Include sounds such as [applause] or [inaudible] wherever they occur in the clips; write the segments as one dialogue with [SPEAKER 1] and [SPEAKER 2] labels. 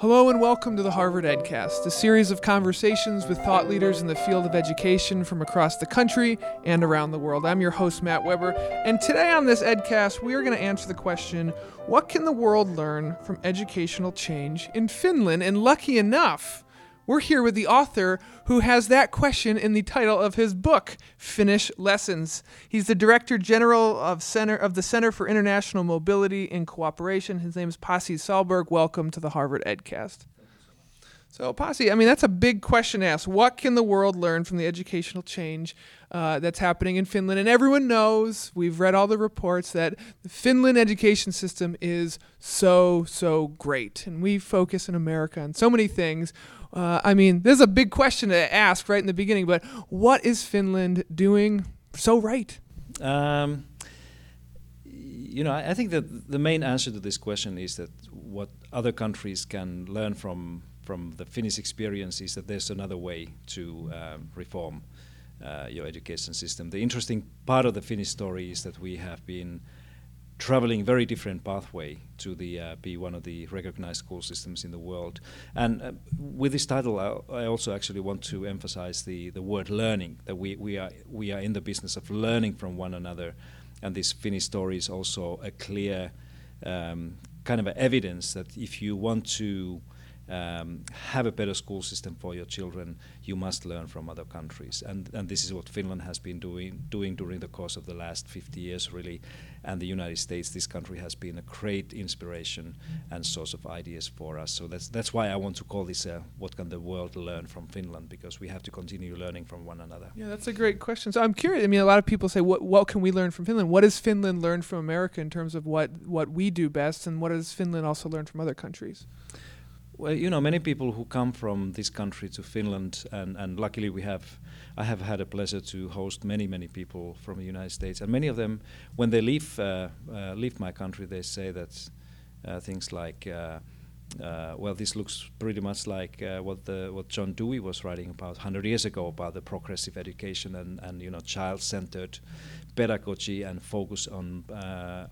[SPEAKER 1] Hello and welcome to the Harvard EdCast, a series of conversations with thought leaders in the field of education from across the country and around the world. I'm your host, Matt Weber, and today on this EdCast, we are going to answer the question what can the world learn from educational change in Finland? And lucky enough, we're here with the author who has that question in the title of his book, Finnish Lessons. He's the Director General of Center of the Center for International Mobility and Cooperation. His name is Pasi Sahlberg. Welcome to the Harvard EdCast. So, Pasi, I mean, that's a big question to ask. What can the world learn from the educational change uh, that's happening in Finland? And everyone knows, we've read all the reports, that the Finland education system is so, so great. And we focus in America on so many things. Uh, I mean, this is a big question to ask right in the beginning, but what is Finland doing so right? Um,
[SPEAKER 2] you know, I, I think that the main answer to this question is that what other countries can learn from from the Finnish experience is that there's another way to um, reform uh, your education system. The interesting part of the Finnish story is that we have been traveling very different pathway to the uh, be one of the recognized school systems in the world. And uh, with this title, I, I, also actually want to emphasize the, the word learning. That we, we are we are in the business of learning from one another, and this Finnish story is also a clear um, kind of evidence that if you want to um, have a better school system for your children, you must learn from other countries. And, and this is what Finland has been doing, doing during the course of the last 50 years, really. And the United States, this country has been a great inspiration and source of ideas for us. So that's, that's why I want to call this uh, What Can the World Learn from Finland, because we have to continue learning from one another.
[SPEAKER 1] Yeah, that's a great question. So I'm curious. I mean, a lot of people say, what, what can we learn from Finland? What does Finland learn from America in terms of what, what we do best? And what does Finland also learn from other countries?
[SPEAKER 2] Well, you know, many people who come from this country to Finland, and, and luckily we have, I have had a pleasure to host many, many people from the United States, and many of them, when they leave, uh, uh, leave my country, they say that uh, things like, uh, uh, well, this looks pretty much like uh, what the what John Dewey was writing about 100 years ago about the progressive education and, and you know child-centered pedagogy and focus on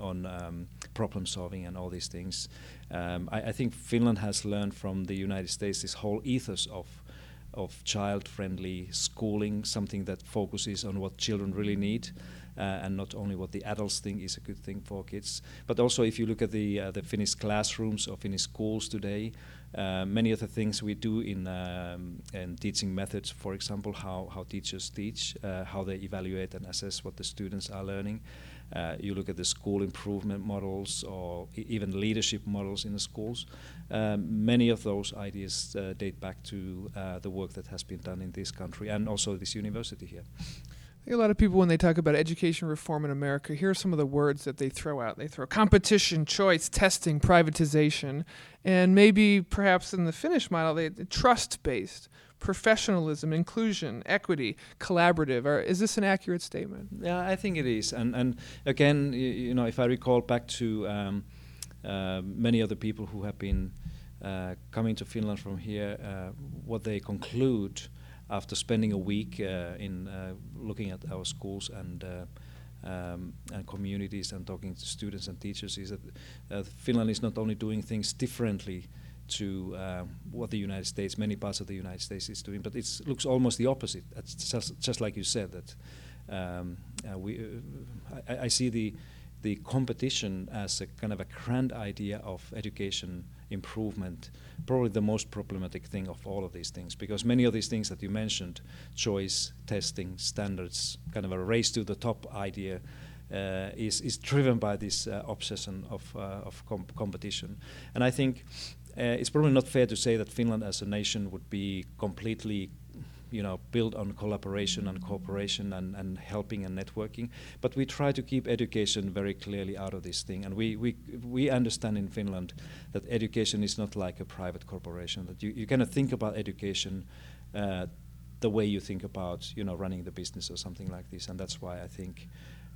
[SPEAKER 2] on um, problem solving and all these things. Um, I, I, think Finland has learned from the United States this whole ethos of of child-friendly schooling, something that focuses on what children really need. Uh, and not only what the adults think is a good thing for kids, but also if you look at the uh, the Finnish classrooms or Finnish schools today, uh, many of the things we do in um, in teaching methods, for example, how how teachers teach, uh, how they evaluate and assess what the students are learning, uh, you look at the school improvement models or even leadership models in the schools. Um, many of those ideas date back to the work that has been done in this country and also this university here.
[SPEAKER 1] A lot of people, when they talk about education reform in America, here are some of the words that they throw out. They throw competition, choice, testing, privatization, and maybe perhaps in the Finnish model, they trust based professionalism, inclusion, equity, collaborative. Or is this an accurate statement?
[SPEAKER 2] Yeah, I think it is. And and again, you, you know, if I recall back to um, uh, many other people who have been uh, coming to Finland from here, uh, what they conclude after spending a week uh, in uh, looking at our schools and uh, um, and communities and talking to students and teachers is that uh, Finland is not only doing things differently to uh, what the United States, many parts of the United States is doing, but it looks almost the opposite. It's just, just like you said that um, uh, we, I, I, see the the competition as a kind of a grand idea of education improvement, probably the most problematic thing of all of these things, because many of these things that you mentioned, choice, testing, standards, kind of a race to the top idea. Uh, is is driven by this uh, obsession of uh, of comp competition, and I think uh, it's probably not fair to say that Finland as a nation would be completely you know, built on collaboration and cooperation and, and helping and networking. But we try to keep education very clearly out of this thing. And we, we, we understand in Finland that education is not like a private corporation, that you, you cannot think about education uh, the way you think about, you know, running the business or something like this. And that's why I think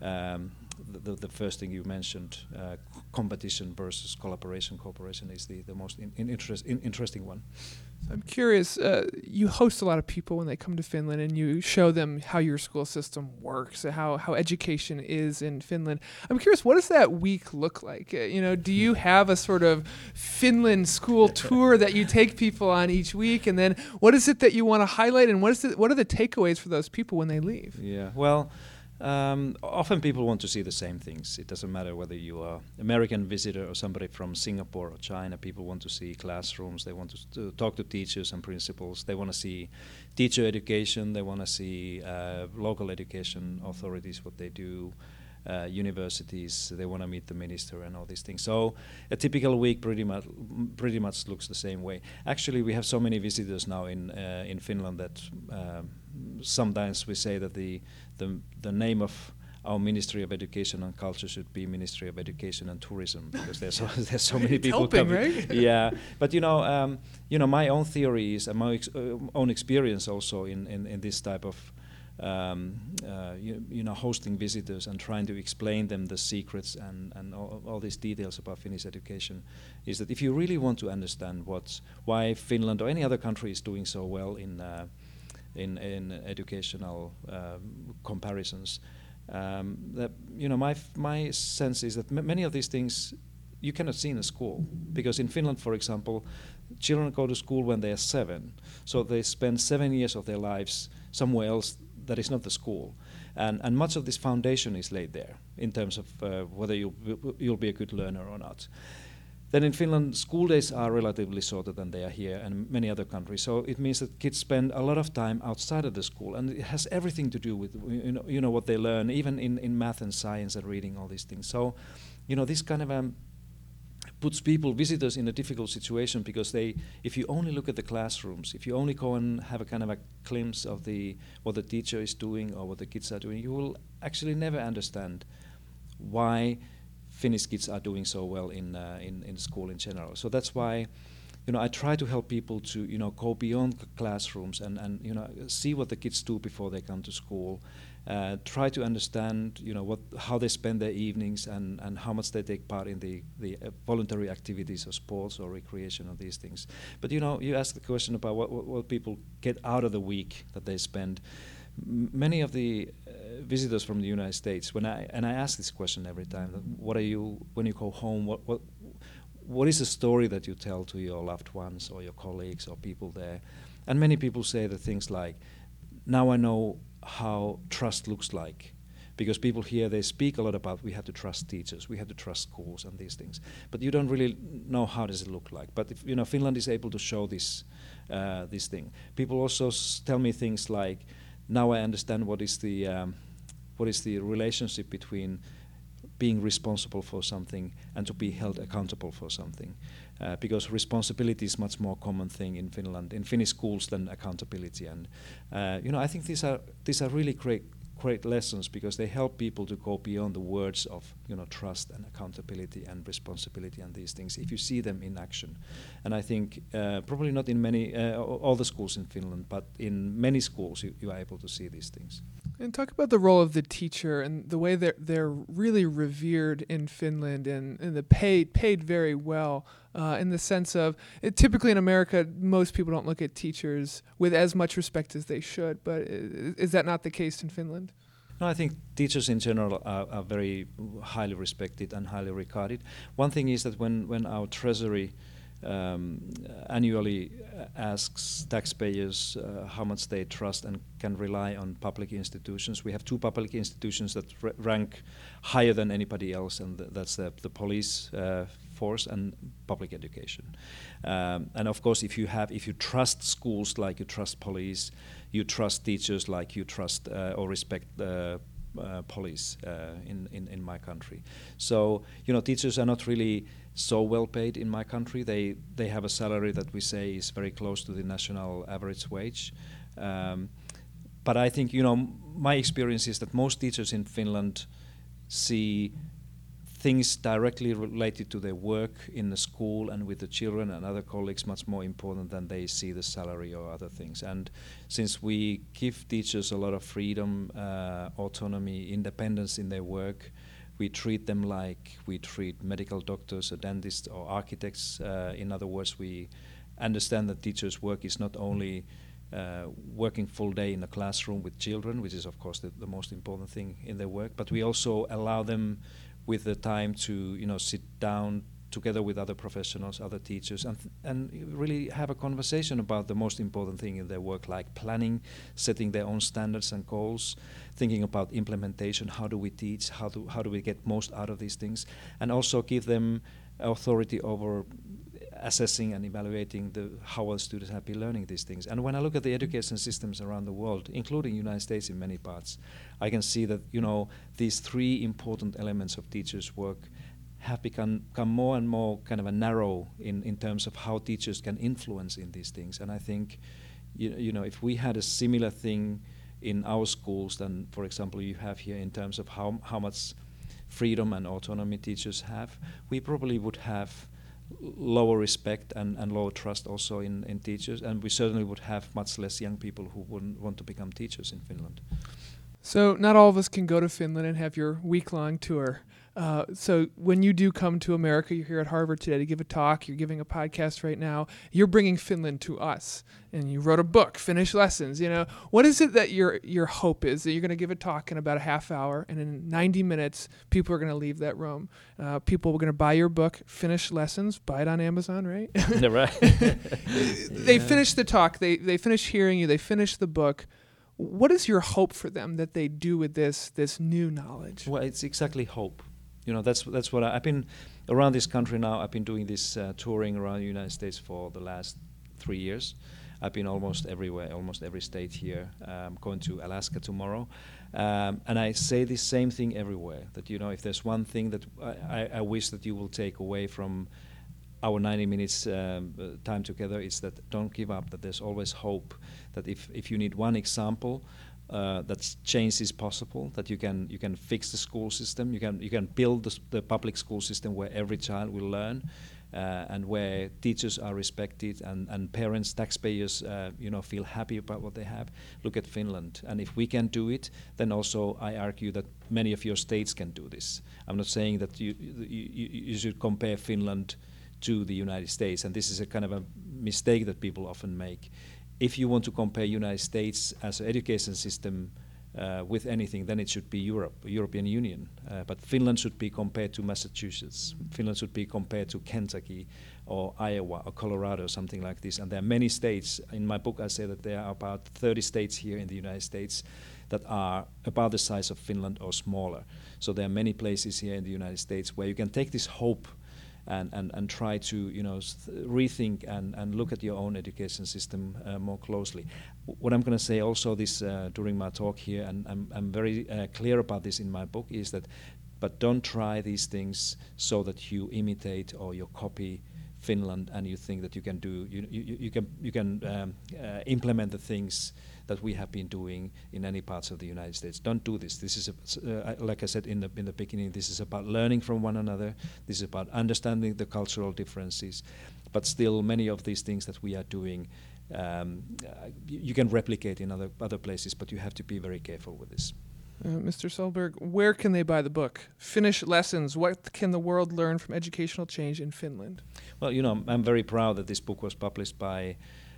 [SPEAKER 2] um, the, the, first thing you mentioned, uh, competition versus collaboration, cooperation is the, the most in, in interest, in interesting one.
[SPEAKER 1] I'm curious. Uh, you host a lot of people when they come to Finland, and you show them how your school system works, how how education is in Finland. I'm curious, what does that week look like? Uh, you know, do you [laughs] have a sort of Finland school [laughs] tour that you take people on each week, and then what is it that you want to highlight, and what is it, what are the takeaways for those people when they leave?
[SPEAKER 2] Yeah, well. Um, often people want to see the same things. It doesn't matter whether you are American visitor or somebody from Singapore or China. People want to see classrooms. They want to, to talk to teachers and principals. They want to see teacher education. They want to see uh, local education authorities what they do. Uh, universities. They want to meet the minister and all these things. So a typical week pretty much pretty much looks the same way. Actually, we have so many visitors now in uh, in Finland that uh, sometimes we say that the the the name of our Ministry of Education and Culture should be Ministry of Education and Tourism because there's so, [laughs] there's so many people
[SPEAKER 1] helping,
[SPEAKER 2] coming.
[SPEAKER 1] Right?
[SPEAKER 2] yeah, [laughs] but you know, um, you know, my own theory is and my ex- uh, own experience also in, in, in this type of um, uh, you, you, know, hosting visitors and trying to explain them the secrets and, and all, all, these details about Finnish education is that if you really want to understand what's why Finland or any other country is doing so well in uh, in, in educational um, comparisons, um, that you know my my sense is that many of these things you cannot see in a school because in Finland, for example, children go to school when they are seven, so they spend seven years of their lives somewhere else that is not the school. And, and much of this foundation is laid there in terms of uh, whether you'll, you'll be a good learner or not. Then in Finland, school days are relatively shorter than they are here and many other countries. So it means that kids spend a lot of time outside of the school, and it has everything to do with you know, you know what they learn, even in, in math and science and reading all these things. So, you know, this kind of um, puts people, visitors, in a difficult situation because they, if you only look at the classrooms, if you only go and have a kind of a glimpse of the what the teacher is doing or what the kids are doing, you will actually never understand why Finnish kids are doing so well in, uh, in in school in general. So that's why you know, I try to help people to, you know, go beyond classrooms and, and you know, see what the kids do before they come to school, uh, try to understand you know what how they spend their evenings and, and how much they take part in the, the uh, voluntary activities of sports or recreation or these things. But you know you ask the question about what, what, what people get out of the week that they spend. Many of the uh, visitors from the United States, when I and I ask this question every time, what are you when you go home? What what what is the story that you tell to your loved ones or your colleagues or people there? And many people say the things like, now I know how trust looks like because people here they speak a lot about we have to trust teachers we have to trust schools and these things but you don't really know how does it look like but if you know finland is able to show this uh, this thing people also tell me things like now i understand what is the um, what is the relationship between being responsible for something and to be held accountable for something. Uh, because responsibility is much more common thing in Finland in Finnish schools than accountability. And uh, you know I think these are these are really great great lessons because they help people to go beyond the words of you know trust and accountability and responsibility and these things if you see them in action. And I think uh, probably not in many uh, all the schools in Finland but in many schools you, you are able to see these things
[SPEAKER 1] and talk about the role of the teacher and the way that they're really revered in Finland and, and the paid paid very well uh, in the sense of it, typically in America most people don't look at teachers with as much respect as they should. But is, is that not the case in Finland?
[SPEAKER 2] No, I think teachers in general are, are, very highly respected and highly regarded. One thing is that when when our treasury um, annually asks taxpayers uh, how much they trust and can rely on public institutions. We have two public institutions that rank higher than anybody else, and th that's the, the police uh, force and public education. Um, and of course, if you have, if you trust schools like you trust police, you trust teachers like you trust uh, or respect uh, police uh, in, in in my country. So you know, teachers are not really so well paid in my country. They they have a salary that we say is very close to the national average wage. Um, but I think you know my experience is that most teachers in Finland see things directly related to their work in the school and with the children and other colleagues much more important than they see the salary or other things. And since we give teachers a lot of freedom, uh, autonomy, independence in their work, we treat them like we treat medical doctors or dentists or architects. Uh, in other words, we understand that teachers' work is not only uh, working full day in a classroom with children, which is of course the, the, most important thing in their work, but we also allow them with the time to you know sit down together with other professionals, other teachers, and and really have a conversation about the most important thing in their work, like planning, setting their own standards and goals, thinking about implementation. How do we teach? How do how do we get most out of these things? And also give them authority over assessing and evaluating the how well students have been learning these things. And when I look at the education systems around the world, including United States in many parts, I can see that you know these three important elements of teachers' work have become, become more and more kind of a narrow in, in terms of how teachers can influence in these things. And I think, you, you know, if we had a similar thing in our schools than, for example, you have here in terms of how, how much freedom and autonomy teachers have, we probably would have lower respect and, and lower trust also in, in teachers, and we certainly would have much less young people who wouldn't want to become teachers in Finland.
[SPEAKER 1] So, not all of us can go to Finland and have your week long tour. Uh, so when you do come to America, you're here at Harvard today to give a talk. You're giving a podcast right now. You're bringing Finland to us, and you wrote a book, Finnish Lessons. You know, what is it that your your hope is that you're going to give a talk in about a half hour, and in 90 minutes, people are going to leave that room. Uh, people are going to buy your book, Finnish Lessons. Buy it on Amazon, right? [laughs]
[SPEAKER 2] right. [laughs]
[SPEAKER 1] they yeah. finish the talk. They they finish hearing you. They finish the book what is your hope for them that they do with this this new knowledge?
[SPEAKER 2] Well, it's exactly hope you know that's that's what I, have been around this country now. I've been doing this uh, touring around the United States for the last three years. I've been almost everywhere, almost every state here. I'm going to Alaska tomorrow, um, and I say the same thing everywhere. That you know, if there's one thing that I, I wish that you will take away from our 90 minutes um, uh, time together, is that don't give up. That there's always hope. That if if you need one example uh, that change is possible. That you can you can fix the school system. You can you can build the, the public school system where every child will learn, uh, and where teachers are respected and, and parents, taxpayers, uh, you know, feel happy about what they have. Look at Finland, and if we can do it, then also I argue that many of your states can do this. I'm not saying that you you, you should compare Finland to the United States, and this is a kind of a mistake that people often make if you want to compare United States as an education system uh, with anything, then it should be Europe, European Union. Uh, but Finland should be compared to Massachusetts. Finland should be compared to Kentucky or Iowa or Colorado, something like this. And there are many states. In my book, I say that there are about 30 states here in the United States that are about the size of Finland or smaller. So there are many places here in the United States where you can take this hope and, and, and try to you know rethink and, and look at your own education system uh, more closely. What I'm going to say also this uh, during my talk here, and I'm, I'm very uh, clear about this in my book, is that but don't try these things so that you imitate or you copy Finland and you think that you can do you, you, you can you can um, uh, implement the things that we have been doing in any parts of the United States. Don't do this. This is, a, uh, like I said in the in the beginning, this is about learning from one another. This is about understanding the cultural differences. But still, many of these things that we are doing, um, uh, you can replicate in other other places, but you have to be very careful with this.
[SPEAKER 1] Uh, Mr. Sahlberg, where can they buy the book? Finnish Lessons. What can the world learn from educational change in Finland?
[SPEAKER 2] Well, you know, I'm very proud that this book was published by uh,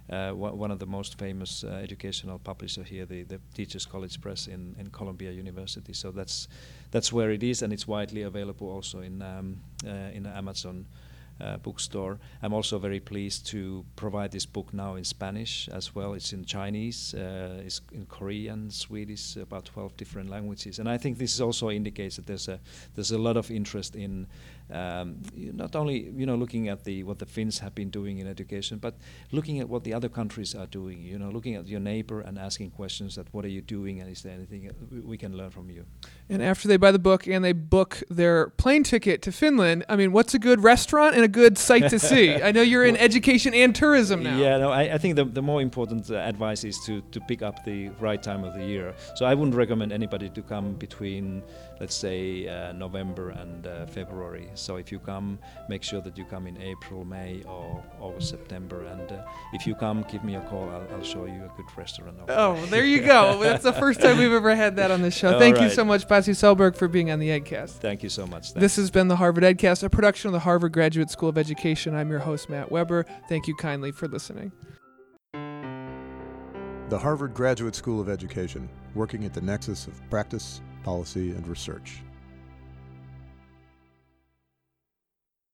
[SPEAKER 2] one of the most famous uh, educational publishers here, the, the Teachers College Press in, in Columbia University. So that's that's where it is, and it's widely available also in um, uh, in the Amazon uh, bookstore. I'm also very pleased to provide this book now in Spanish as well. It's in Chinese, uh, it's in Korean, Swedish, about 12 different languages. And I think this also indicates that there's a there's a lot of interest in um, not only you know looking at the what the Finns have been doing in education, but looking at what the other countries are doing. You know, looking at your neighbor and asking questions that what are you doing and is there anything we can learn from you.
[SPEAKER 1] And after they buy the book and they book their plane ticket to Finland, I mean, what's a good restaurant and a good site to see? [laughs] I know you're in education and tourism now.
[SPEAKER 2] Yeah, no, I, I think the, the more important uh, advice is to, to pick up the right time of the year. So I wouldn't recommend anybody to come between, let's say, uh, November and uh, February. So if you come, make sure that you come in April, May, or August, September. And uh, if you come, give me a call. I'll, I'll show you a good restaurant. over
[SPEAKER 1] Oh, there you go. [laughs] That's the first time we've ever had that on this show.
[SPEAKER 2] All
[SPEAKER 1] Thank you so much, Pasi Sahlberg, for being on the EdCast.
[SPEAKER 2] Thank you so much.
[SPEAKER 1] This has been the Harvard EdCast, a production of the Harvard Graduate School of Education. I'm your host, Matt Weber. Thank you kindly for listening.
[SPEAKER 3] The Harvard Graduate School of Education, working at the nexus of practice, policy, and research.